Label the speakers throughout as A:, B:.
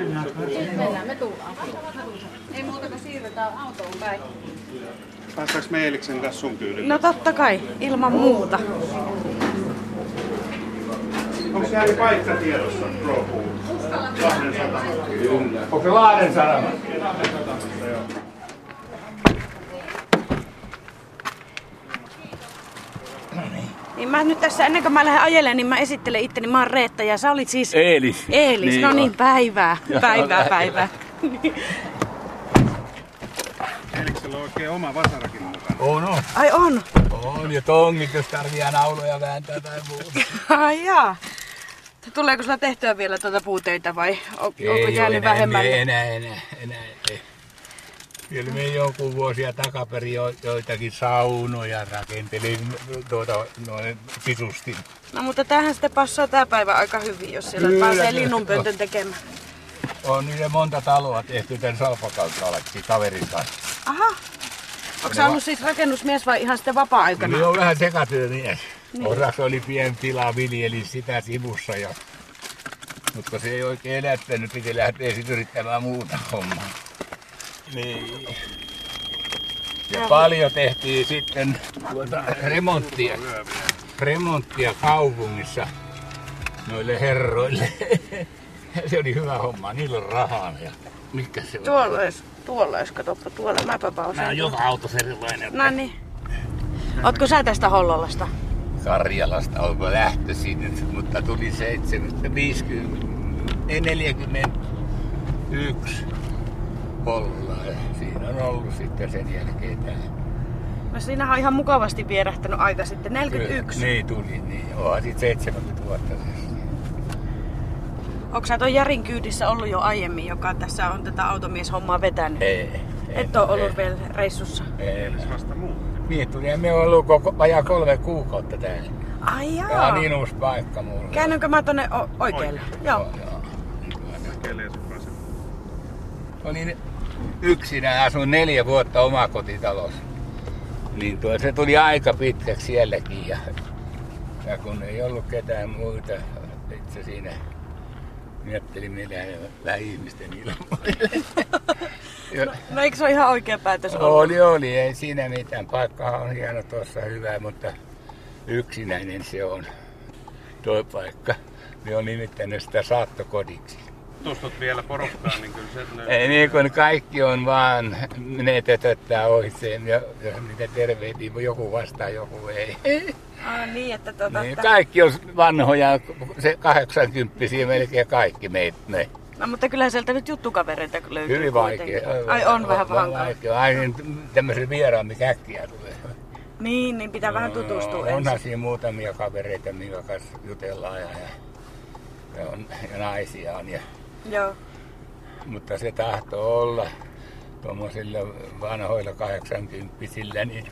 A: Mennään, me tullaan. Ei muuta kuin siirretään autoon päin.
B: Päästäänkö me Eeliksen kanssa sun kyydille?
C: No totta kai, ilman muuta.
B: Onko siellä paikka tiedossa, Pro Lahden satama.
D: Onko se Lahden sanoma?
B: Lahden satamassa, joo.
C: Niin mä nyt tässä, ennen kuin mä lähden ajelemaan, niin mä esittelen itteni. Mä oon Reetta ja sä olit siis...
D: Eelis.
C: Eelis,
D: Niin
C: no
D: on.
C: niin, päivää,
D: Joo,
C: päivää,
D: päivää.
C: päivää.
B: Eeliksellä on oikein oma vasarakin mukana.
D: On, on.
C: Ai on?
D: On, ja tongit, jos tarvii nauloja vääntää tai muuta.
C: Ai jaa. Tuleeko sulla tehtyä vielä tuota puuteita vai on- onko jäänyt vähemmän?
D: Enää, enää, enää, ei. Kyllä me jonkun vuosia takaperin jo, joitakin saunoja rakentelin tuota, noin sisusti.
C: No mutta tämähän sitten passaa tää päivä aika hyvin, jos siellä
D: Kyllä,
C: pääsee linnunpöntön tekemään.
D: On niille monta taloa tehty tämän Salpakaukallekin kaverin kanssa.
C: Aha. Onko sä ollut siis rakennusmies vai ihan sitten vapaa-aikana?
D: On vähän sekatyömies. Niin. Osassa oli pieni tila, viljeli sitä sivussa. Ja... Mutta se ei oikein elättänyt, piti lähteä sitten yrittämään muuta hommaa. Niin. Ja paljon tehtiin sitten tuota remonttia, remonttia kaupungissa noille herroille. se oli hyvä homma, niillä on rahaa. Ja mikä se on?
C: Tuolla olisi, tuolla olisi, katoppa tuolla, mäpä
D: Nämä
C: pausaan.
D: on joka autossa erilainen.
C: No niin. Ootko sä tästä Hollolasta?
D: Karjalasta onko lähtöisin, mutta tuli 7, 50, ei 41 Hollola. Ja siinä on ollut sitten sen jälkeen tämä.
C: No siinähän on ihan mukavasti vierähtänyt aika sitten. 41.
D: Niin tuli, niin. Onhan siitä 70 vuotta.
C: Onko sä ton Jarin kyydissä ollut jo aiemmin, joka tässä on tätä automieshommaa vetänyt?
D: Ei.
C: Et ole ollut vielä reissussa.
D: Ei.
B: Vasta muutti.
D: Niin tuli, ja me on ollut koko, vajaa kolme kuukautta täällä.
C: Ai
D: Tää
C: jaa.
D: on niin uusi paikka mulle.
C: Käännänkö mä tonne o- oikealle? Joo.
D: Joo, joo.
B: Kelee sun
D: yksinään, asun neljä vuotta omakotitalossa. Niin tuo, se tuli aika pitkäksi sielläkin. Ja, ja kun ei ollut ketään muita, itse siinä miettelin minä vähän ihmisten ilmoille. Ja-
C: No eikö se ole ihan oikea päätös ollut?
D: oli, oli, ei siinä mitään. Paikkahan on hieno tuossa hyvä, mutta yksinäinen se on tuo paikka. Me on nimittänyt sitä saattokodiksi.
B: Tutustut vielä porukkaan, niin kyllä se löytyy.
D: Ei niin kuin kaikki on vaan, ne tötöttää ohitseen ja jos niitä tervehtii, joku vastaa, joku ei.
C: Ah, niin, että tuota,
D: Niin, kaikki on vanhoja, se 80 melkein kaikki meitä. Ne.
C: No mutta kyllä sieltä nyt juttukavereita löytyy
D: Hyvin
C: kuitenkin.
D: vaikea.
C: Ai on vähän hankala.
D: vaikea. Ai niin, tämmöisen vieraan, mikä äkkiä tulee.
C: Niin, niin pitää vähän tutustua
D: Onhan
C: ensin.
D: siinä muutamia kavereita, minkä kanssa jutellaan ja, ja, ja, on, ja naisia on. Ja,
C: Joo.
D: mutta se tahtoo olla tuommoisilla vanhoilla 80 niin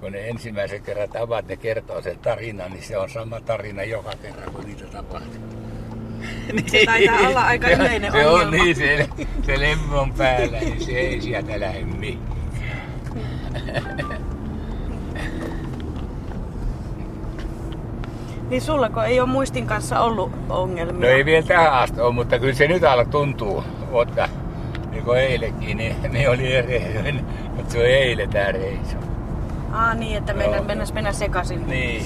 D: kun ne ensimmäisen kerran tavat, ne kertoo sen tarinan, niin se on sama tarina joka kerran, kun niitä tapahtuu.
C: Se taitaa olla aika yleinen
D: se on
C: ongelma.
D: niin, se, se lemmi on päällä, niin se ei sieltä lähde mihinkään.
C: Niin sullako ei ole muistin kanssa ollut ongelmia?
D: No ei vielä tähän asti ole, mutta kyllä se nyt alkaa tuntuu, mutta niin kuin eilenkin, niin ne oli eri, mutta se on eilen tämä reisu.
C: Ah niin, että mennä, mennä, mennä sekaisin.
D: Niin.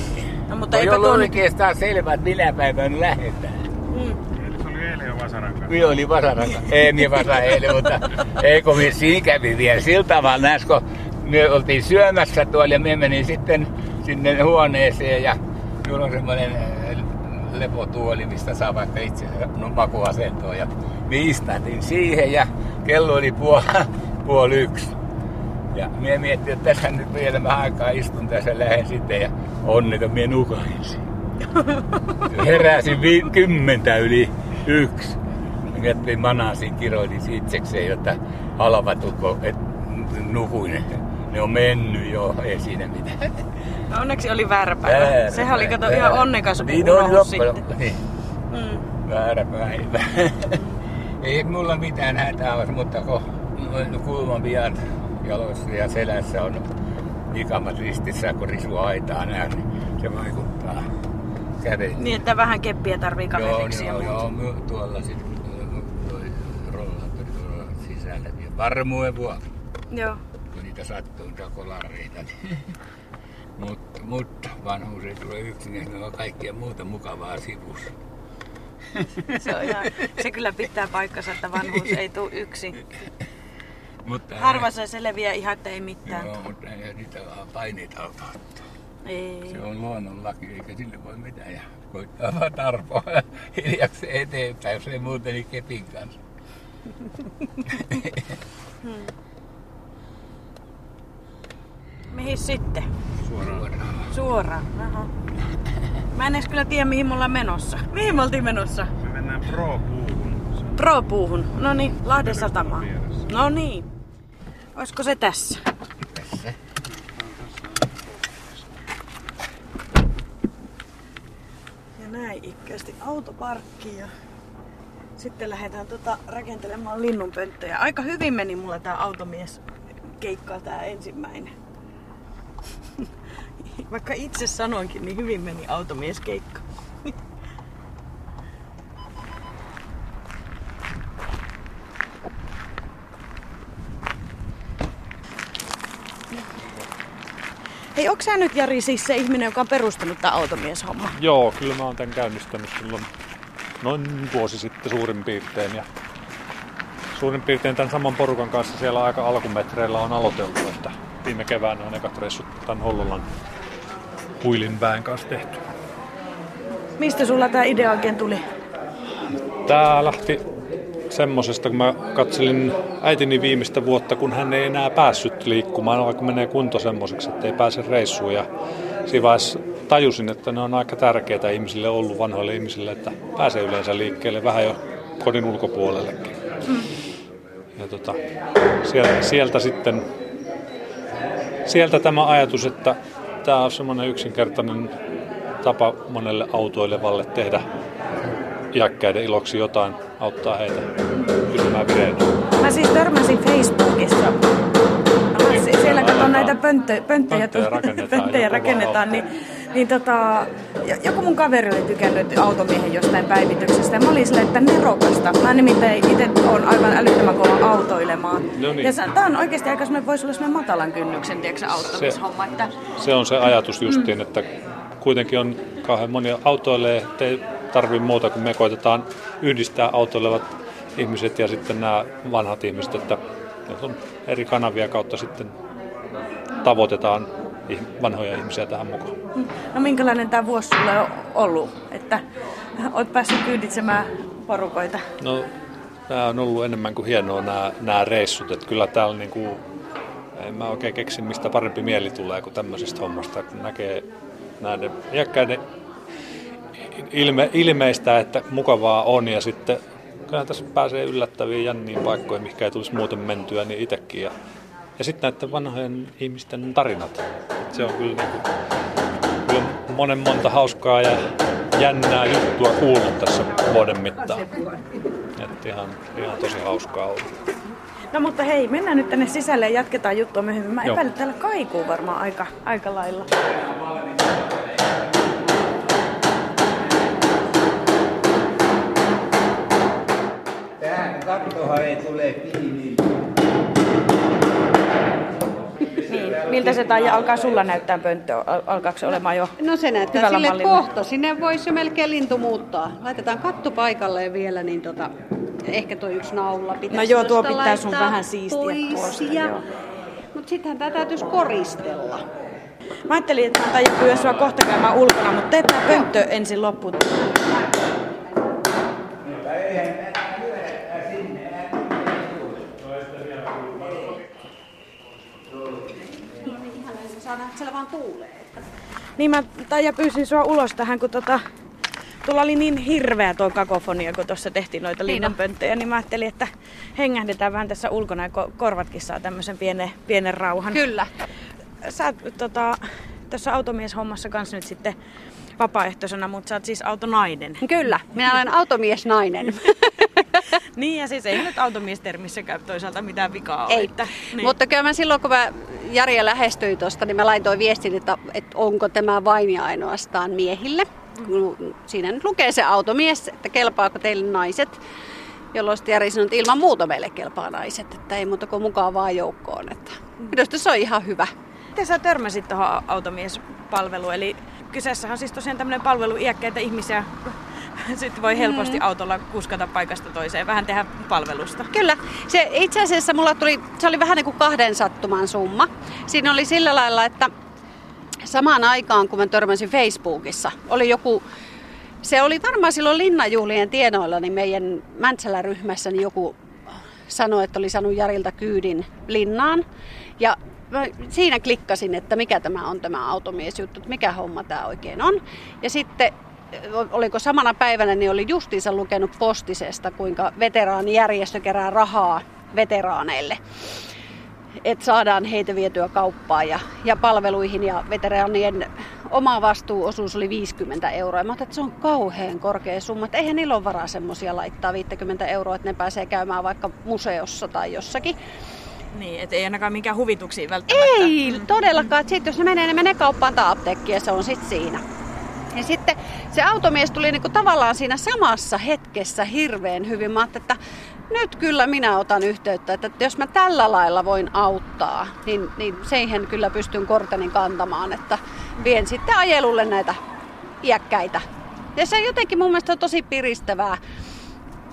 C: No mutta
D: ei ollut oikeastaan selvä, että minä päivänä lähdetään.
C: Mm.
B: Eli se oli eilen jo Vasaran kanssa.
D: Minä oli vasaran Ei minä vasa eilen, mutta ei kun minä siinä kävi vielä sillä tavalla kun me oltiin syömässä tuolla ja me menin sitten sinne huoneeseen ja minulla on semmoinen äh, lepotuoli, mistä saa vaikka itse no, makuasentoa. Ja me istatin siihen ja kello oli puoli, puoli yksi. Ja minä miettin, että tässä nyt vielä vähän aikaa istun tässä ja lähden sitten ja onneton minä nukaisin. Heräsin vi- kymmentä yli yksi. Miettin manasin kiroilin itsekseen, jotta halvatukko, et nukuin. Ne on mennyt jo, ei siinä mitään.
C: No onneksi oli väärä päivä.
D: Väärä
C: Sehän oli kato ihan onnekas
D: niin on loppujen-
C: sitten.
D: Niin,
C: Mm.
D: väärä päivä. ei mulla mitään hätää olisi, mutta kun kulman pian jaloissa ja selässä on ikamat ristissä, kun risu aitaa näin, niin se vaikuttaa kävelyyn.
C: Niin, että vähän keppiä tarvii
D: Joo,
C: kaveriksi
D: joo, joo, my- tuolla sitten toi täälläkin. Varmuuden vuoksi,
C: Joo.
D: kun niitä sattuu niitä kolareita. Niin. mutta, mutta vanhuus ei tule yksin, siinä on kaikkea muuta mukavaa sivussa.
C: Se, on ihan, se kyllä pitää paikkansa, että vanhuus ei tule yksin.
D: Mutta,
C: Harva se selviää ihan, että ei mitään.
D: Joo, mutta ei niitä vaan paineita auta.
C: Ei.
D: Se on luonnonlaki, eikä sille voi mitään. Ja koittaa vaan tarpoa ja hiljaksi eteenpäin, jos ei muuten niin kepin kanssa.
C: Mihin sitten?
D: Suoraan.
C: Suoraan. Aha. Mä en edes kyllä tiedä, mihin me ollaan menossa. Mihin me oltiin menossa?
B: Me mennään Pro-puuhun.
C: Pro-puuhun. No niin, Lahden satamaan. No niin. Olisiko se tässä?
D: Tässä.
C: Ja näin ikkästi autoparkki ja sitten lähdetään tota rakentelemaan linnunpönttöjä. Aika hyvin meni mulla tää automies keikka tää ensimmäinen. Vaikka itse sanoinkin, niin hyvin meni automies keikka. Hei, onko sä nyt Jari siis se ihminen, joka on perustanut tää automieshomma?
E: Joo, kyllä mä oon tämän käynnistänyt silloin noin vuosi sitten suurin piirtein. Ja suurin piirtein tämän saman porukan kanssa siellä aika alkumetreillä on aloiteltu, että viime keväänä on ekat reissut tämän Hollolan huilin väen kanssa tehty.
C: Mistä sulla tää idea oikein tuli?
E: Tää lähti semmosesta, kun mä katselin äitini viimeistä vuotta, kun hän ei enää päässyt liikkumaan, alkoi menee kunto semmoiseksi, että ei pääse reissuun. Ja siinä vaiheessa tajusin, että ne on aika tärkeitä ihmisille ollut, vanhoille ihmisille, että pääsee yleensä liikkeelle vähän jo kodin ulkopuolellekin. Ja tota, sieltä, sieltä sitten, sieltä tämä ajatus, että tämä on semmoinen yksinkertainen tapa monelle autoilevalle tehdä iäkkäiden iloksi jotain, auttaa heitä pysymään vireinä.
C: Mä siis törmäsin Facebookissa. Se- siellä katon näitä pönttö, pönttejä,
E: Pönttejä rakennetaan
C: pönttejä
E: ja
C: rakennetaan niin, niin tota, jo- joku mun kaveri oli tykännyt automiehen jostain päivityksestä. Ja mä olin silleen, että nerokasta. Mä nimittäin itse on aivan älyttömän kova autoilemaan.
E: No niin.
C: Ja se, tää on oikeasti aika semmoinen, voisi olla semmoinen matalan kynnyksen, tiedätkö, auttamieshomma. Että,
E: Se on se ajatus justiin, että kuitenkin on kauhean monia autoilee, ettei tarvi muuta kuin me koitetaan yhdistää autoilevat ihmiset ja sitten nämä vanhat ihmiset, että on eri kanavia kautta sitten tavoitetaan vanhoja ihmisiä tähän mukaan.
C: no minkälainen tämä vuosi sulle on ollut, että oot päässyt kyyditsemään porukoita?
E: No, tämä on ollut enemmän kuin hienoa nämä, nämä reissut. Että kyllä täällä niin kuin, en mä oikein keksi, mistä parempi mieli tulee kuin tämmöisestä hommasta, kun näkee näiden iäkkäiden ilme, ilmeistä, että mukavaa on ja sitten kyllä tässä pääsee yllättäviin jänniin paikkoihin, mikä ei tulisi muuten mentyä, niin itsekin. Ja, ja sitten näiden vanhojen ihmisten tarinat. Et se on kyllä, niin kuin, kyllä monen monta hauskaa ja jännää juttua kuullut tässä vuoden mittaan. Että ihan, ihan tosi hauskaa ollut.
C: No mutta hei, mennään nyt tänne sisälle ja jatketaan juttua myöhemmin. Mä
E: Joo.
C: epäilen, että täällä kaikuu varmaan aika, aika lailla.
D: Tähän kattohan ei tule kiinni.
C: Miltä se taija alkaa sulla näyttää pönttö? Al- Alkaako se olemaan jo
A: No se näyttää sille
C: mallilla?
A: kohta. Sinne voisi jo melkein lintu muuttaa. Laitetaan katto paikalle vielä, niin tota, ehkä tuo yksi naula pitäisi
C: No joo, tuo pitää sun vähän siistiä tuosta,
A: Ja... Mutta sittenhän tämä täytyisi koristella.
C: Mä ajattelin, että mä taija pyydä sua kohta käymään ulkona, mutta tee tää pönttö ensin loppuun.
A: Saadaan siellä vaan tuulee.
C: Niin mä taija pyysin sua ulos tähän, kun tota, tuolla oli niin hirveä tuo kakofonia, kun tuossa tehtiin noita linnanpönttöjä, niin mä ajattelin, että hengähdetään vähän tässä ulkona ja ko- korvatkin saa tämmöisen pienen, pienen rauhan.
A: Kyllä.
C: Sä tota, tässä automieshommassa kanssa nyt sitten vapaaehtoisena, mutta sä oot siis autonainen.
A: Kyllä. Minä olen automiesnainen.
C: Niin ja siis ei nyt automiestermissäkään toisaalta mitään vikaa ole.
A: Ei.
C: Että, niin.
A: Mutta kyllä mä silloin, kun mä Jaria lähestyin tuosta, niin mä laitoin viestin, että, että onko tämä vain ja ainoastaan miehille. Kun Siinä nyt lukee se automies, että kelpaako teille naiset. jolloin sitten Jari sanoi, että ilman muuta meille kelpaa naiset, että ei muuta kuin mukaan vaan joukkoon. Että minusta se on ihan hyvä.
C: Miten sä törmäsit tuohon automiespalveluun? Eli kyseessä on siis tosiaan tämmöinen palvelu iäkkäitä ihmisiä sitten voi helposti mm. autolla kuskata paikasta toiseen, vähän tehdä palvelusta.
A: Kyllä. Se, itse asiassa mulla tuli, se oli vähän niin kuin kahden sattuman summa. Siinä oli sillä lailla, että samaan aikaan kun mä törmäsin Facebookissa, oli joku se oli varmaan silloin Linnanjuhlien tienoilla, niin meidän Mäntsälä-ryhmässä niin joku sanoi, että oli saanut Jarilta kyydin linnaan. Ja mä siinä klikkasin, että mikä tämä on tämä automiesjuttu, että mikä homma tämä oikein on. Ja sitten oliko samana päivänä, niin oli justiinsa lukenut postisesta, kuinka veteraanijärjestö kerää rahaa veteraaneille että saadaan heitä vietyä kauppaan ja, ja palveluihin ja veteraanien oma vastuuosuus oli 50 euroa. Mä ajattelin, että se on kauhean korkea summa, että eihän niillä ole varaa semmoisia laittaa 50 euroa, että ne pääsee käymään vaikka museossa tai jossakin.
C: Niin, että ei ainakaan mikään huvituksiin välttämättä.
A: Ei, todellakaan. Että sit, jos ne menee, ne menee kauppaan tai apteekkiin ja se on sitten siinä. Ja sitten se automies tuli niinku tavallaan siinä samassa hetkessä hirveän hyvin. Mä että nyt kyllä minä otan yhteyttä, että jos mä tällä lailla voin auttaa, niin, niin siihen kyllä pystyn korteni kantamaan, että vien sitten ajelulle näitä iäkkäitä. Ja se jotenkin mun mielestä on tosi piristävää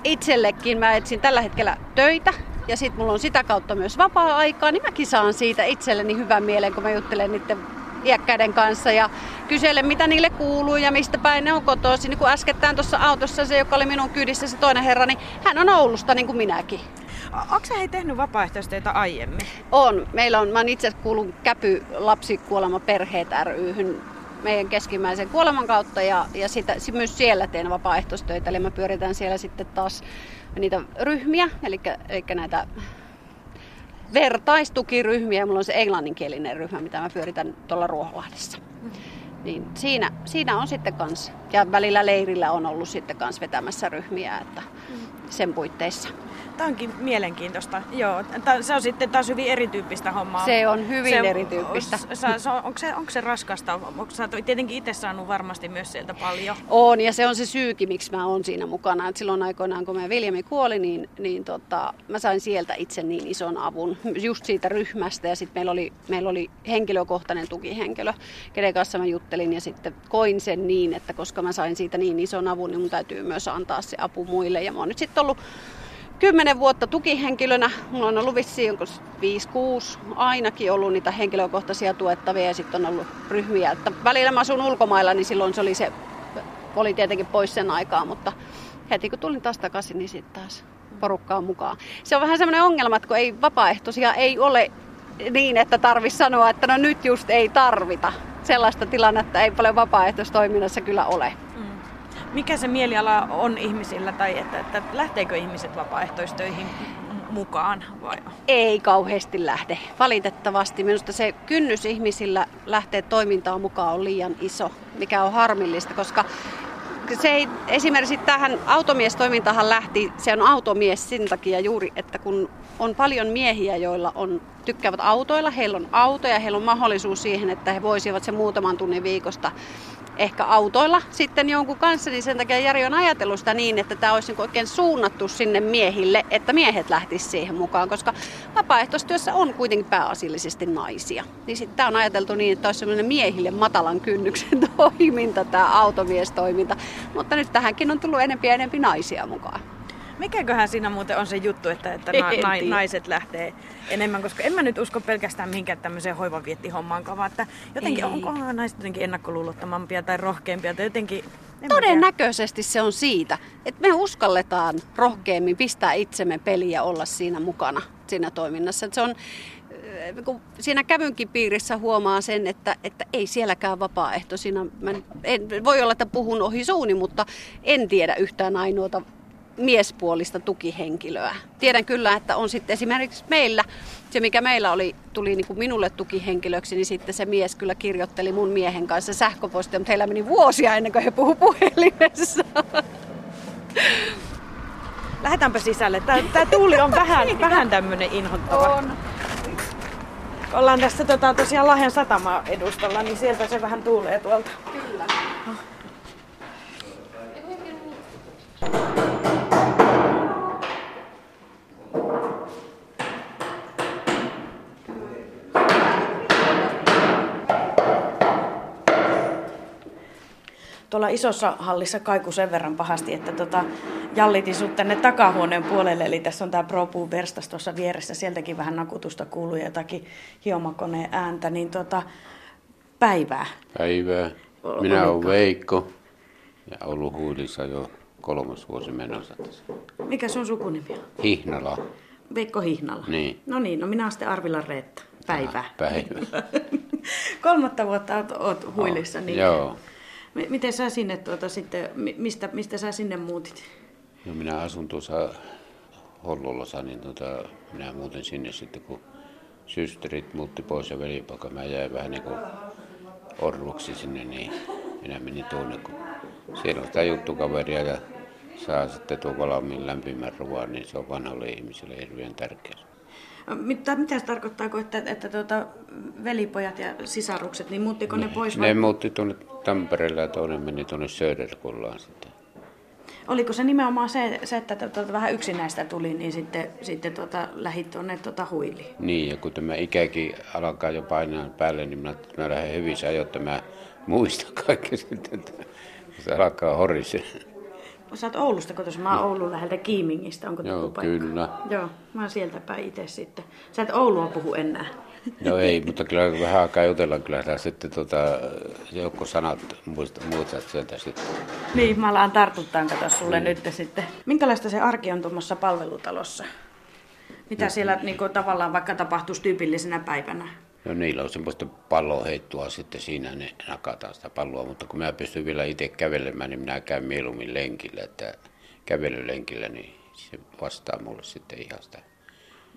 A: itsellekin. Mä etsin tällä hetkellä töitä ja sitten mulla on sitä kautta myös vapaa-aikaa, niin mäkin saan siitä itselleni hyvän mielen, kun mä juttelen niiden iäkkäiden kanssa ja kyselen, mitä niille kuuluu ja mistä päin ne on kotoisin. Niin kuin äskettäin tuossa autossa se, joka oli minun kyydissä, se toinen herra, niin hän on Oulusta niin kuin minäkin.
C: Onko hei tehnyt vapaaehtoistyötä aiemmin?
A: On. Meillä on, mä itse kuulun Käpy lapsikuolema perheet ryhyn meidän keskimmäisen kuoleman kautta ja, ja sitä, myös siellä teen vapaaehtoistöitä. Eli mä pyöritän siellä sitten taas niitä ryhmiä, eli, eli näitä vertaistukiryhmiä. Mulla on se englanninkielinen ryhmä, mitä mä pyöritän tuolla Ruoholahdessa. Niin siinä, siinä on sitten kans, ja välillä leirillä on ollut sitten kans vetämässä ryhmiä, että sen puitteissa.
C: Tämä onkin mielenkiintoista. Joo, se on sitten taas hyvin erityyppistä hommaa.
A: Se on hyvin se, erityyppistä.
C: Se, se, onko, se, onko se raskasta? Onko sä tietenkin itse saanut varmasti myös sieltä paljon?
A: On, ja se on se syykin, miksi mä oon siinä mukana. Et silloin aikoinaan, kun meidän Viljami kuoli, niin, niin tota, mä sain sieltä itse niin ison avun, just siitä ryhmästä. Ja sitten meillä oli, meillä oli henkilökohtainen tukihenkilö, kenen kanssa mä juttelin. Ja sitten koin sen niin, että koska mä sain siitä niin ison avun, niin mun täytyy myös antaa se apu muille. Ja mä oon nyt sitten ollut kymmenen vuotta tukihenkilönä. Mulla on ollut vissiin 5-6 ainakin ollut niitä henkilökohtaisia tuettavia ja sitten on ollut ryhmiä. Että välillä mä asun ulkomailla, niin silloin se oli se, oli tietenkin pois sen aikaa, mutta heti kun tulin taas takaisin, niin sitten taas porukkaa mukaan. Se on vähän semmoinen ongelma, että kun ei vapaaehtoisia ei ole niin, että tarvitsisi sanoa, että no nyt just ei tarvita. Sellaista tilannetta ei paljon vapaaehtoistoiminnassa kyllä ole
C: mikä se mieliala on ihmisillä tai että, että lähteekö ihmiset vapaaehtoistöihin mukaan? Vai?
A: Ei kauheasti lähde. Valitettavasti minusta se kynnys ihmisillä lähteä toimintaan mukaan on liian iso, mikä on harmillista, koska se ei, esimerkiksi tähän automiestoimintahan lähti, se on automies sen takia juuri, että kun on paljon miehiä, joilla on, tykkäävät autoilla, heillä on autoja, heillä on mahdollisuus siihen, että he voisivat se muutaman tunnin viikosta ehkä autoilla sitten jonkun kanssa, niin sen takia Jari on ajatellut sitä niin, että tämä olisi niin oikein suunnattu sinne miehille, että miehet lähtisivät siihen mukaan, koska vapaaehtoistyössä on kuitenkin pääasiallisesti naisia. Niin sitten tämä on ajateltu niin, että olisi sellainen miehille matalan kynnyksen toiminta, tämä automiestoiminta, mutta nyt tähänkin on tullut enempi ja enempi naisia mukaan.
C: Mikäköhän siinä muuten on se juttu, että, että na, na, naiset lähtee enemmän, koska en mä nyt usko pelkästään minkään tämmöiseen hoivavietihommaan vaan että jotenkin Ei. onko naiset jotenkin ennakkoluulottomampia tai rohkeampia tai jotenkin...
A: Todennäköisesti se on siitä, että me uskalletaan rohkeammin pistää itsemme peliä ja olla siinä mukana siinä toiminnassa. Että se on, äh, kun siinä kävynkin piirissä huomaa sen, että, että ei sielläkään vapaaehtoisina, mä en, voi olla, että puhun ohi suuni, mutta en tiedä yhtään ainoata miespuolista tukihenkilöä. Tiedän kyllä, että on sitten esimerkiksi meillä, se mikä meillä oli, tuli niin kuin minulle tukihenkilöksi, niin sitten se mies kyllä kirjoitteli mun miehen kanssa sähköpostia, mutta heillä meni vuosia ennen kuin he puhu puhelimessa.
C: Lähdetäänpä sisälle. Tämä, tämä tuuli on vähän, vähän tämmöinen inhottava. On. Ollaan tässä tota, tosiaan Lahden satama edustalla, niin sieltä se vähän tuulee tuolta.
A: Kyllä.
C: Tuolla isossa hallissa kaiku sen verran pahasti, että tota, jallitin sut tänne takahuoneen puolelle. Eli tässä on tämä ProPuu verstas tuossa vieressä. Sieltäkin vähän nakutusta kuuluu ja jotakin hiomakoneen ääntä. Niin tota, päivää.
F: Päivää. Minä olen Veikko ja ollut huilissa jo kolmas vuosi menossa tässä.
C: Mikä sun sukunimi on?
F: Hihnala.
C: Veikko Hihnala.
F: Niin.
C: No niin, no minä olen sitten Arvila Reetta. Päivää.
F: Päivä.
C: Kolmatta vuotta oot, oot huilissa. Niin
F: Joo.
C: Miten sä sinne tuota sitten, mi- mistä, mistä sä sinne muutit?
F: No minä asun tuossa Hollolassa, niin tota, minä muutin sinne sitten, kun systerit muutti pois ja velipoika. Mä jäin vähän niin kuin orvoksi sinne, niin minä menin tuonne, kun siellä on sitä juttukaveria ja saa sitten tuon valmiin lämpimän ruoan, niin se on vanhalle ihmiselle hirveän tärkeä.
C: Mitä, mitä se tarkoittaa, että, että tuota, velipojat ja sisarukset, niin muuttiko ne pois?
F: Ne
C: Vai?
F: muutti tuonne Tampereelle ja toinen meni tuonne Söderkullaan sitten.
C: Oliko se nimenomaan se, se että tuota, vähän yksinäistä tuli, niin sitten, sitten tuota, lähit tuonne tuota, huiliin?
F: Niin, ja kun tämä ikäkin alkaa jo painaa päälle, niin minä, mä lähden hyvissä ajoin, että mä muistan kaikki sitten, että se alkaa horisee.
C: Sä oot Oulusta kotoisin, mä oon Oulun läheltä Kiimingistä, onko
F: Joo,
C: paikka?
F: kyllä.
C: Joo, mä oon sieltä päin itse sitten. Sä et Oulua puhu enää.
F: No ei, mutta kyllä vähän aikaa jutellaan, kyllä tää sitten tota, joukko sanat muistat, muistat sieltä sitten.
C: Niin, mä alan tartuttaan kato sulle nyt sitten. Minkälaista se arki on tuommoissa palvelutalossa? Mitä siellä niin kuin, tavallaan vaikka tapahtuisi tyypillisenä päivänä?
F: No niillä on semmoista palloheittoa sitten siinä, ne nakataan sitä palloa, mutta kun mä pystyn vielä itse kävelemään, niin minä käyn mieluummin lenkillä, että kävelylenkillä, niin se vastaa mulle sitten ihan sitä.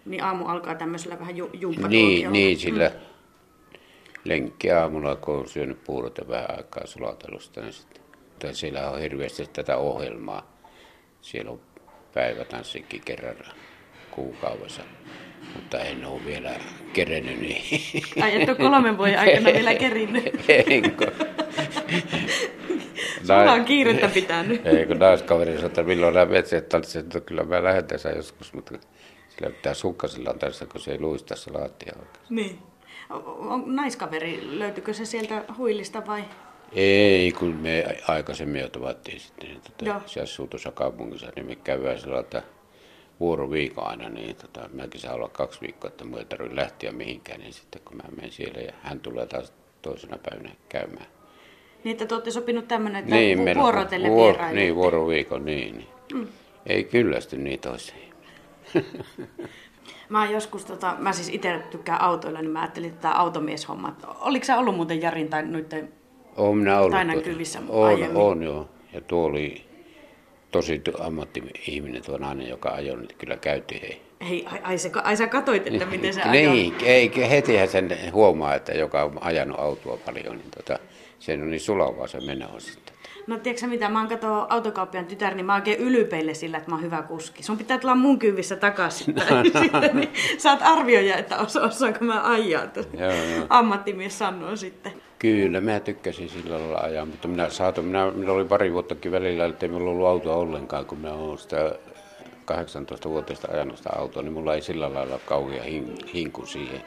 C: Niin aamu alkaa tämmöisellä vähän ju-
F: Niin,
C: jumppatuokiolla.
F: niin, sillä lenkki aamulla, kun on syönyt puurot ja vähän aikaa sulatellut sitä, niin sitten, mutta siellä on hirveästi tätä ohjelmaa. Siellä on päivätanssikin kerran kuukaudessa, mutta en ole vielä kerennyt niin.
C: Ai et ole kolmen vuoden aikana vielä kerinnyt.
F: Enkä.
C: Sulla on kiirettä pitänyt.
F: Ei, kun naiskaveri sanoi, että milloin nämä vetset tanssivat, että kyllä mä lähden tässä joskus, mutta sillä pitää sukkasilla tässä, kun se ei luista se lattia oikein.
C: Niin. On, on naiskaveri, löytyykö se sieltä huilista vai?
F: Ei, kun me aikaisemmin jo tavattiin sitten, niin tota, se asuu tuossa kaupungissa, niin me käydään sillä että vuoroviikon aina, niin tota, mäkin saan olla kaksi viikkoa, että mun ei tarvitse lähteä mihinkään, niin sitten kun mä menen siellä ja hän tulee taas toisena päivänä käymään.
C: Niin, että te olette sopinut tämmöinen, että
F: Niin,
C: vu-
F: meillä on
C: vuorotellen
F: vuor-. Niin, vuoroviikon, niin. niin. Mm. Ei kyllästy niin toisiin.
C: Mä oon joskus, tota, mä siis itse tykkään autoilla, niin mä ajattelin, että tämä automieshomma. Oliko sä ollut muuten Jarin tai noiden
F: Olen minä ollut.
C: Tainan kyvissä
F: on,
C: aiemmin.
F: on, joo. Ja tuo oli tosi ammatti-ihminen tuo nainen, joka ajoi, niin kyllä käytti hei.
C: Hei, ai, ai, se, ai sä katoit, että miten se ajoi.
F: Niin, ei, hetihän sen huomaa, että joka on ajanut autoa paljon, niin tota, sen on niin sulavaa se meno sitten.
C: No tiedätkö sä mitä, mä oon kato autokauppian tytär, niin mä oon oikein ylpeille sillä, että mä oon hyvä kuski. Sun pitää tulla mun kyyvissä takaisin. sitten, niin saat arvioida, että osa, osaanko mä ajaa. Että
F: Joo, joo.
C: Ammattimies sanoo sitten.
F: Kyllä, mä tykkäsin sillä lailla ajaa, mutta minä saatoin, minä, minä oli pari vuottakin välillä, että ei minulla ollut autoa ollenkaan, kun minä olen sitä 18-vuotiaista ajanut sitä autoa, niin mulla ei sillä lailla kauhea hin, hinku siihen.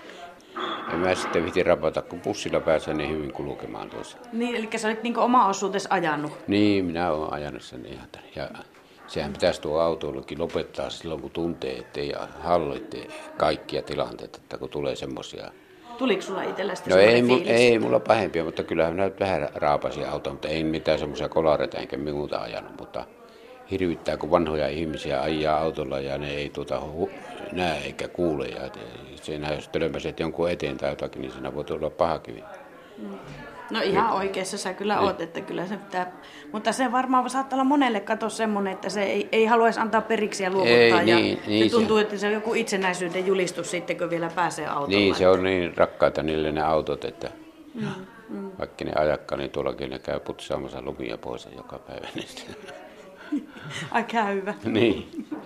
F: Ja mä sitten viti rapata, kun bussilla pääsen niin hyvin kulkemaan tuossa.
C: Niin, eli sä olit niinku oma osuutes ajanut.
F: Niin, minä olen ajanut sen ihan. Ja sehän pitäisi tuo autoilukin lopettaa silloin, kun tuntee, ettei hallitse kaikkia tilanteita, että kun tulee semmoisia.
C: Tuliko sulla itsellä sitten
F: No ei, mu- ei mulla pahempia, mutta kyllähän minä vähän raapasin autoa, mutta ei mitään semmoisia kolareita enkä muuta ajanut, mutta hirvittää, kun vanhoja ihmisiä ajaa autolla ja ne ei tuota hu- näe eikä kuule. Ja siinä jos törmäset jonkun eteen tai jotakin, niin siinä voi tulla pahakin.
C: No ihan oikeassa sä kyllä oot, että kyllä se pitää. Mutta se varmaan saattaa olla monelle kato semmoinen, että se ei, ei haluaisi antaa periksi ja luovuttaa.
F: Ei,
C: ja
F: niin, niin
C: se tuntuu,
F: se-
C: että se on joku itsenäisyyden julistus sitten, kun vielä pääsee autolla.
F: Niin, se on niin rakkaita niille ne autot, että mm, mm. vaikka ne ajakka, niin tuollakin ne käy putsaamassa lumia pois joka päivä niistä.
C: Ai käyvä.
F: niin.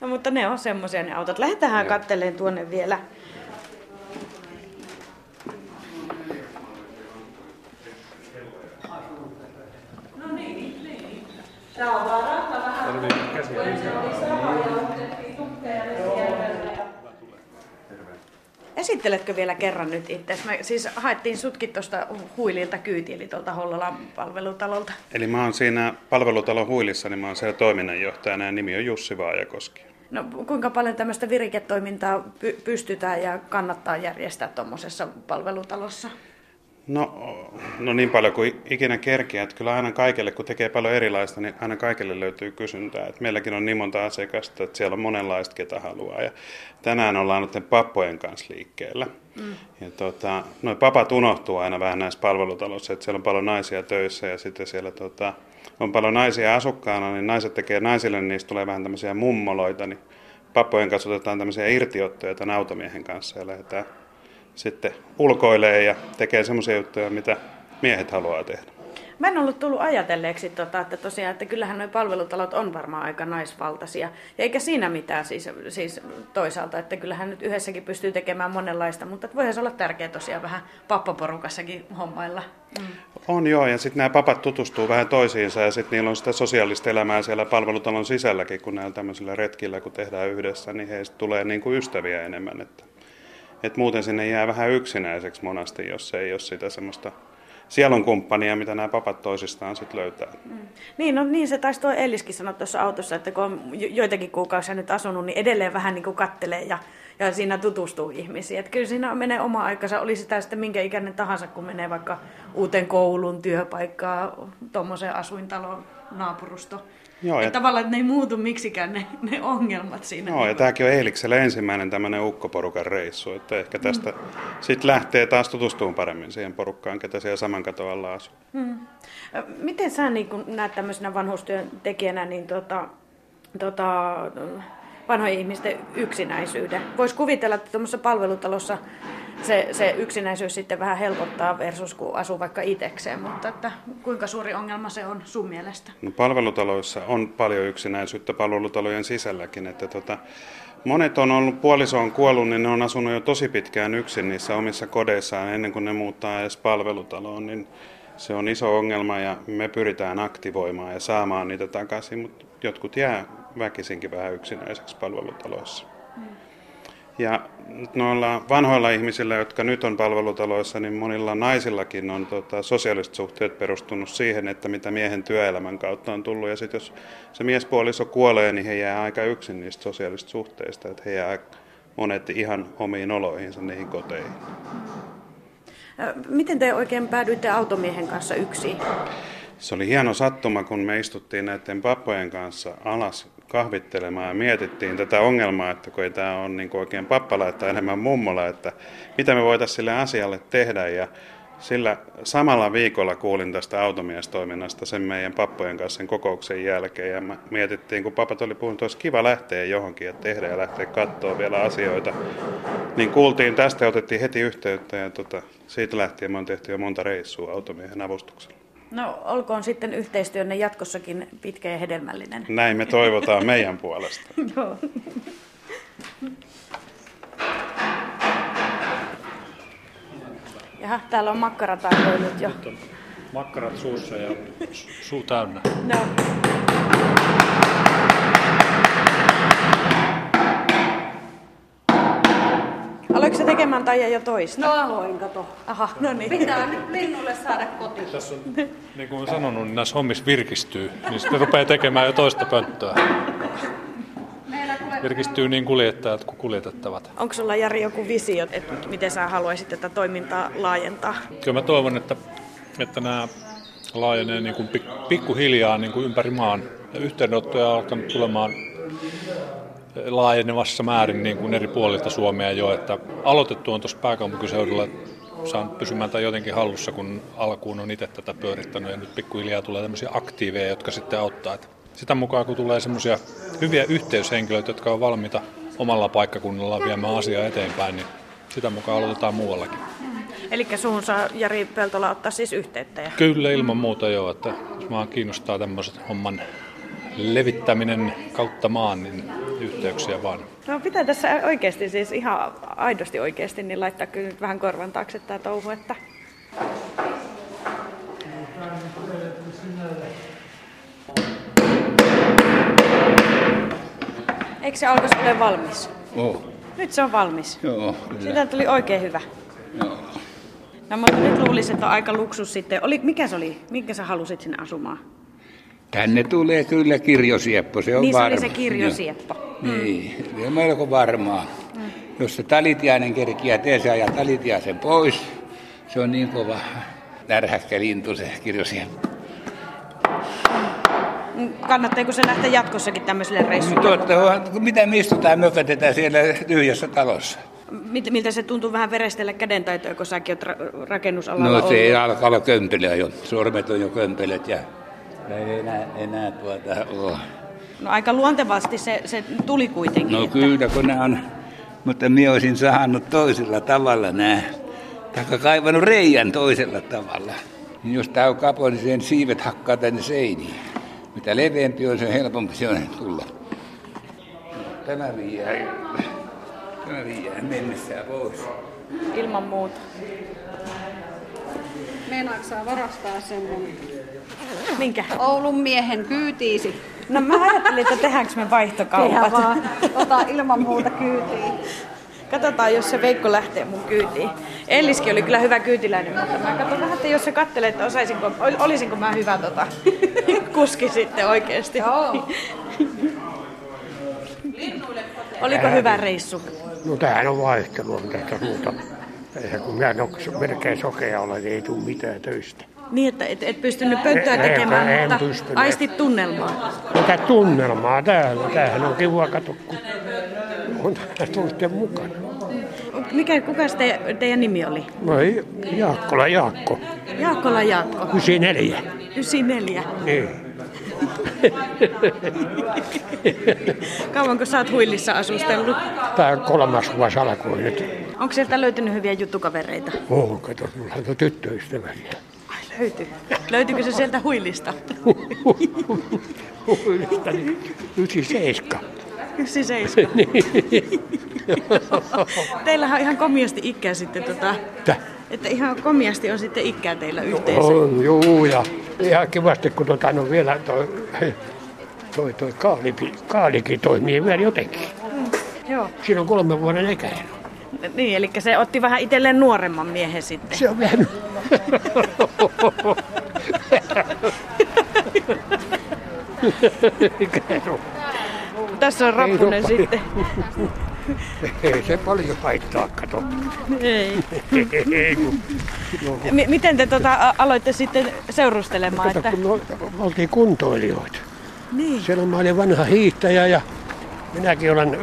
C: No mutta ne on semmoisia ne autot. Lähdetään katteleen tuonne vielä. Esitteletkö vielä kerran nyt itse? Me siis haettiin sutkin tuosta huililta kyyti, eli tuolta Hollolan palvelutalolta.
B: Eli mä oon siinä palvelutalon huilissa, niin mä oon siellä toiminnanjohtajana ja nimi on Jussi Vaajakoski.
C: No kuinka paljon tämmöistä viriketoimintaa py- pystytään ja kannattaa järjestää tuommoisessa palvelutalossa?
B: No, no niin paljon kuin ikinä kerkiä, että kyllä aina kaikille, kun tekee paljon erilaista, niin aina kaikille löytyy kysyntää. Et meilläkin on niin monta asiakasta, että siellä on monenlaista, ketä haluaa. Ja tänään ollaan nyt pappojen kanssa liikkeellä. Mm. Ja tota, noi papat unohtuu aina vähän näissä palvelutaloissa, että siellä on paljon naisia töissä ja sitten siellä tota, on paljon naisia asukkaana, niin naiset tekee naisille, niin niistä tulee vähän tämmöisiä mummoloita, niin pappojen kanssa otetaan tämmöisiä irtiottoja tämän automiehen kanssa ja lähdetään sitten ulkoilee ja tekee semmoisia juttuja, mitä miehet haluaa tehdä.
C: Mä en ollut tullut ajatelleeksi, tota, että tosiaan, että kyllähän nuo palvelutalot on varmaan aika naisvaltaisia. Ja eikä siinä mitään siis, siis toisaalta, että kyllähän nyt yhdessäkin pystyy tekemään monenlaista, mutta voihan se olla tärkeää tosiaan vähän pappaporukassakin hommailla. Mm.
B: On joo, ja sitten nämä papat tutustuu vähän toisiinsa ja sitten niillä on sitä sosiaalista elämää siellä palvelutalon sisälläkin, kun näillä tämmöisillä retkillä, kun tehdään yhdessä, niin heistä tulee niin kuin ystäviä enemmän. Että, että muuten sinne jää vähän yksinäiseksi monasti, jos ei ole sitä semmoista sielun kumppania, mitä nämä papat toisistaan sitten löytää. Mm.
C: Niin, no niin se taisi tuo Elliskin sanoa tuossa autossa, että kun on joitakin kuukausia nyt asunut, niin edelleen vähän niin kuin kattelee ja, ja siinä tutustuu ihmisiin. Että kyllä siinä menee oma aikansa, oli sitä sitten minkä ikäinen tahansa, kun menee vaikka uuteen koulun, työpaikkaan, tuommoiseen asuintaloon, naapurusto. Joo, ja... Tavallaan, että ne ei muutu miksikään ne, ne ongelmat siinä.
B: Joo, ja tämäkin on Eiliksellä ensimmäinen tämmöinen ukkoporukan reissu, että ehkä tästä mm. sitten lähtee taas tutustumaan paremmin siihen porukkaan, ketä siellä saman katon alla asuu. Mm.
C: Miten sä niin kun näet tämmöisenä vanhustyöntekijänä niin tota, tota, vanhojen ihmisten yksinäisyyden? Voisi kuvitella, että tuommoisessa palvelutalossa se, se yksinäisyys sitten vähän helpottaa versus kun asuu vaikka itsekseen, mutta että kuinka suuri ongelma se on sun mielestä?
B: No, palvelutaloissa on paljon yksinäisyyttä palvelutalojen sisälläkin, että tota, monet on ollut, puoliso on kuollut, niin ne on asunut jo tosi pitkään yksin niissä omissa kodeissaan ennen kuin ne muuttaa edes palvelutaloon, niin se on iso ongelma ja me pyritään aktivoimaan ja saamaan niitä takaisin, mutta jotkut jää väkisinkin vähän yksinäiseksi palvelutaloissa. Ja noilla vanhoilla ihmisillä, jotka nyt on palvelutaloissa, niin monilla naisillakin on tota, sosiaaliset suhteet perustunut siihen, että mitä miehen työelämän kautta on tullut. Ja sitten jos se miespuoliso kuolee, niin he jää aika yksin niistä sosiaalisista suhteista. Että he jää monet ihan omiin oloihinsa niihin koteihin.
C: Miten te oikein päädyitte automiehen kanssa yksin?
B: Se oli hieno sattuma, kun me istuttiin näiden pappojen kanssa alas kahvittelemaan ja mietittiin tätä ongelmaa, että kun ei tämä ole niin oikein pappala, että enemmän mummola, että mitä me voitaisiin sille asialle tehdä. Ja sillä samalla viikolla kuulin tästä automiestoiminnasta sen meidän pappojen kanssa sen kokouksen jälkeen. Ja mietittiin, kun papat oli puhunut, että olisi kiva lähteä johonkin, että tehdä ja lähteä katsoa vielä asioita. Niin kuultiin tästä ja otettiin heti yhteyttä ja tota, siitä lähtien me on tehty jo monta reissua automiehen avustuksella.
C: No olkoon sitten yhteistyönne jatkossakin pitkä ja hedelmällinen.
B: Näin me toivotaan meidän puolesta. Joo.
C: Jaha, täällä on makkaratarkoilut jo. Nyt on
E: makkarat suussa ja suu täynnä.
C: No. Tai jo toista?
A: No aloin, kato.
C: Aha, no niin.
A: Pitää nyt linnulle saada koti.
E: Tässä on, niin kuin olen sanonut, niin näissä hommissa virkistyy. Niin sitten rupeaa tekemään jo toista pönttöä. Virkistyy niin kuljettajat kuin kuljetettavat.
C: Onko sulla Jari joku visio, että miten sä haluaisit tätä toimintaa laajentaa?
E: Kyllä mä toivon, että, että nämä laajenee niin kuin pikkuhiljaa niin kuin ympäri maan. Ja yhteydenottoja on alkanut tulemaan laajenevassa määrin niin kuin eri puolilta Suomea jo, että aloitettu on tuossa pääkaupunkiseudulla saanut pysymään tai jotenkin hallussa, kun alkuun on itse tätä pyörittänyt ja nyt pikkuhiljaa tulee tämmöisiä aktiiveja, jotka sitten auttaa. Että sitä mukaan kun tulee semmoisia hyviä yhteyshenkilöitä, jotka on valmiita omalla paikkakunnalla viemään asiaa eteenpäin, niin sitä mukaan aloitetaan muuallakin.
C: Eli suhun saa Jari Peltola ottaa siis yhteyttä? Ja...
E: Kyllä, ilman muuta joo. Että jos vaan kiinnostaa tämmöiset homman levittäminen kautta maan, niin yhteyksiä vaan.
C: No pitää tässä oikeasti, siis ihan aidosti oikeasti, niin laittaa kyllä nyt vähän korvan taakse tämä touhu, että Eikö se alkoi ole valmis?
E: Oh.
C: Nyt se on valmis.
D: Joo, kyllä.
C: Siitä tuli oikein hyvä.
D: Joo.
C: No mutta nyt luulisin, että on aika luksus sitten. Oli, mikä se oli? Minkä sä halusit sinne asumaan?
D: Tänne tulee kyllä kirjosieppo, se on
C: niin se
D: varma.
C: oli se kirjosieppo.
D: Joo. Niin, se on melko varmaa. Mm. Jos se talitiainen kerkiää tee, se ajaa talitiaisen pois. Se on niin kova närhäkkä lintu se kirjosieppo.
C: Mm, Kannattaako se lähteä jatkossakin tämmöiselle
D: Niin
C: reissulle?
D: tuotta, mitä me istutaan mökötetään siellä tyhjässä talossa?
C: Miltä se tuntuu vähän verestellä kädentaitoja, kun säkin ra- rakennusalalla
D: No se ei
C: ollut?
D: alkaa olla kömpelöä jo. Sormet on jo kömpelöt ja ei enää, enää tuota ole.
C: No aika luontevasti se, se tuli kuitenkin.
D: No
C: että-
D: kyllä, kun nämä on, mutta minä olisin saanut toisella tavalla nämä, tai kaivannut reijän toisella tavalla. Niin jos tämä on kapo, niin sen siivet hakkaa tänne seiniin. Mitä leveämpi on, sen helpompi se on tulla. Tämä viiää, tämä viiää mennessään pois.
C: Ilman muuta.
A: Meinaatko saa varastaa sen mun
C: Minkä?
A: Oulun miehen kyytiisi?
C: No mä ajattelin, että tehdäänkö me vaihtokaupat.
A: Tehdään vaan. Ota ilman muuta kyytiin.
C: Katsotaan, jos se Veikko lähtee mun kyytiin. Elliskin oli kyllä hyvä kyytiläinen, mutta mä katson vähän, että jos se kattelee, että osaisinko, ol- olisinko mä hyvä tota, kuski sitten oikeasti.
A: Joo.
C: Oliko hyvä reissu?
G: No tämähän on vaihtelua, mitä tässä muuta. Eihän kun minä nok- melkein sokea olen, niin ei tule mitään töistä.
C: Niin, että et, et pystynyt pönttöä
G: En-
C: tekemään,
G: en
C: mutta
G: pystynyt.
C: aistit tunnelmaa.
G: Mitä tunnelmaa täällä? Tämähän on kiva katso, kun on tullut mukana.
C: Mikä, kuka te, teidän nimi oli?
G: No ei, Jaakkola Jaakko,
C: Jaakkola Jaakko,
G: 94.
C: 94.
G: Niin.
C: Kauanko sä oot huillissa asustellut?
G: Tämä on kolmas vuosi alkoi nyt.
C: Onko sieltä löytynyt hyviä juttukavereita?
G: Oo, kato, mulla on tyttöystäväriä.
C: Ai löytyy. Löytyykö se sieltä huillista?
G: Huilistani 97.
C: 97. Teillähän on ihan komiasti ikää sitten tota,
G: Tä?
C: että ihan komiasti on sitten ikää teillä yhteensä.
G: On, juu, ja ihan kivasti, kun tota, no vielä toi, toi, toi kaalipi, kaalikin toimii vielä jotenkin.
C: Joo.
G: Siinä on kolmen vuoden ikäinen.
C: Niin, eli se otti vähän itselleen nuoremman miehen sitten.
G: Se on vähän...
C: Tässä on rappunen sitten.
G: Ei se paljon haittaa, kato.
C: Ei.
G: Ei, kun,
C: M- miten te tota, aloitte sitten seurustelemaan?
G: kato,
C: Että...
G: kun no, me oltiin kuntoilijoita.
C: Niin.
G: Siellä mä olin vanha hiihtäjä ja minäkin olen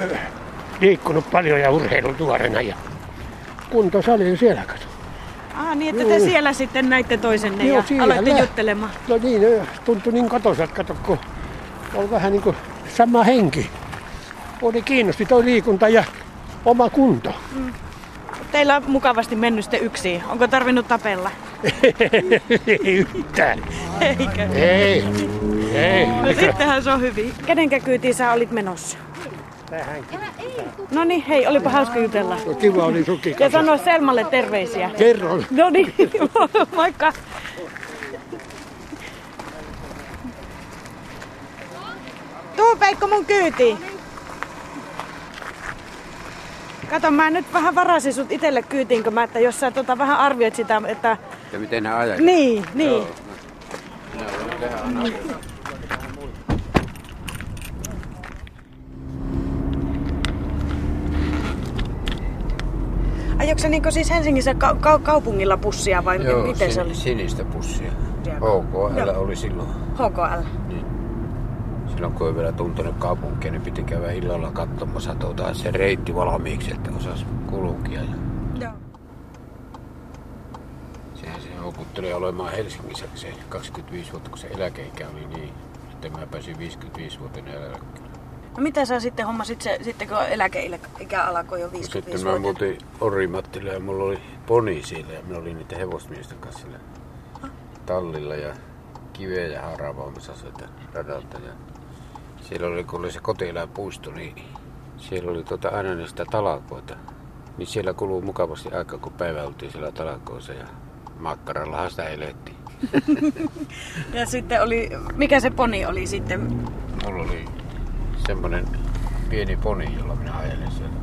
G: liikkunut paljon ja urheilun tuorena. Ja kuntosali siellä, kato.
C: Ah, niin, että te siellä sitten näitte toisenne
G: Joo,
C: ja
G: siellä.
C: aloitte juttelemaan.
G: No niin, tuntui niin kotosat, kato, kun on vähän niin kuin sama henki. Oli kiinnosti toi liikunta ja oma kunto.
C: Teillä on mukavasti mennyt sitten yksin. Onko tarvinnut tapella?
G: ei yhtään.
C: Eikö?
G: Ei, ei.
C: No sittenhän se on hyvin. Kenenkä kyytiin sä olit menossa?
G: Tähänkin.
C: No niin, hei, olipa hauska jutella.
G: No, kiva oli suki
C: Ja sano Selmalle terveisiä.
G: Kerron.
C: No niin, moikka. Tuu Peikko mun kyytiin. Kato, mä nyt vähän varasin sut itelle kyytiin, kun mä, että jos sä tota vähän arvioit sitä, että...
F: Ja miten nämä ajat?
C: Niin, niin. Aiotko sä niinku siis Helsingissä ka- ka- kaupungilla bussia vai
F: Joo,
C: miten se
F: sin-
C: oli?
F: sinistä pussia. HKL
C: Joo.
F: oli silloin.
C: HKL.
F: Silloin kun ei vielä tuntenut kaupunkia, niin piti käydä illalla katsomassa tuota, se reitti valmiiksi, että osasi kulkia. Ja
C: Joo.
F: sehän se houkutteli olemaan Helsingissä se 25 vuotta, kun se eläkeikä oli niin. Sitten mä pääsin 55 vuoteen eläkkeelle.
C: No mitä sä sitten hommasit se, sitten kun eläkeikä alkoi jo 55
F: Sitten mä muutin Orimattille ja mulla oli poni siellä ja minä olin niiden hevosmiesten kanssa siellä tallilla ja kiveä ja haravaamassa sieltä radalta. Ja siellä oli, kun oli se kotieläinpuisto, niin siellä oli tuota aina niistä talakoita. Niin siellä kuluu mukavasti aika, kun päivä oltiin siellä talakoissa ja makkarallahan sitä elettiin.
C: Ja sitten oli, mikä se poni oli sitten?
F: Mulla oli semmonen pieni poni, jolla minä ajelin siellä.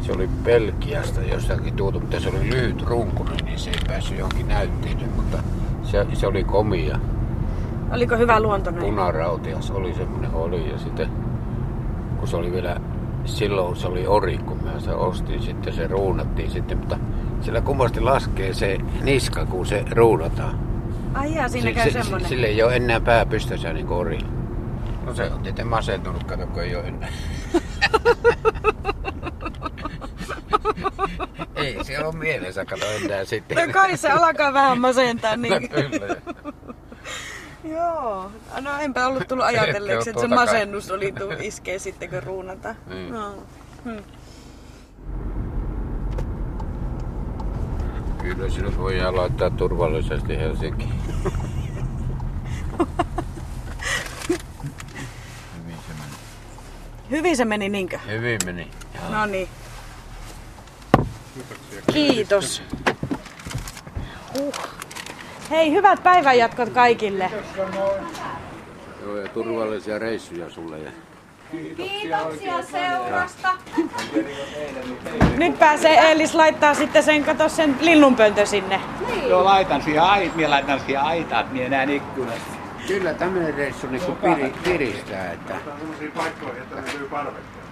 F: se oli Belgiasta jostakin tuotu, mutta se oli lyhyt runkunen, niin se ei päässyt johonkin näytteille, mutta se, se oli komia.
C: Oliko hyvä luonto näin?
F: Punarautias oli semmoinen oli ja sitten kun se oli vielä silloin se oli ori, kun mä se ostin, sitten se ruunattiin sitten, mutta sillä kummasti laskee se niska, kun se ruunataan.
C: Ai jaa, siinä
F: Si-
C: käy semmonen.
F: Sille ei ole enää pää pystyssä niin kuin orilla. No se on tietenkin masentunut, kato, kun ei ole enää. ei se ole mielessä, kato enää sitten.
C: No kai se alkaa vähän masentaa.
F: No
C: Niin.
F: kyllä.
C: Joo. No enpä ollut tullut ajatelleeksi, että se
F: tuota
C: masennus oli tuu iskee sitten kun ruunata.
F: Niin.
C: No.
F: Kyllä sinut voidaan laittaa turvallisesti Helsinkiin. Hyvin se meni.
C: Hyvin se meni niinkö?
F: Hyvin meni.
C: No niin. Kiitos. Huh. Hei, hyvät päivänjatkot kaikille.
F: Joo, ja turvallisia reissuja sulle. Ja...
A: Kiitoksia seurasta.
C: Nyt pääsee Eelis laittaa sitten sen, kato sen linnunpöntö sinne.
D: Joo, laitan siihen ait, minä laitan siihen aitaan, että minä näen ikkunasta.
F: Kyllä tämmöinen reissu niin piri, piristää. Että...
B: sellaisia paikkoja, että ne lyy parvekkeella.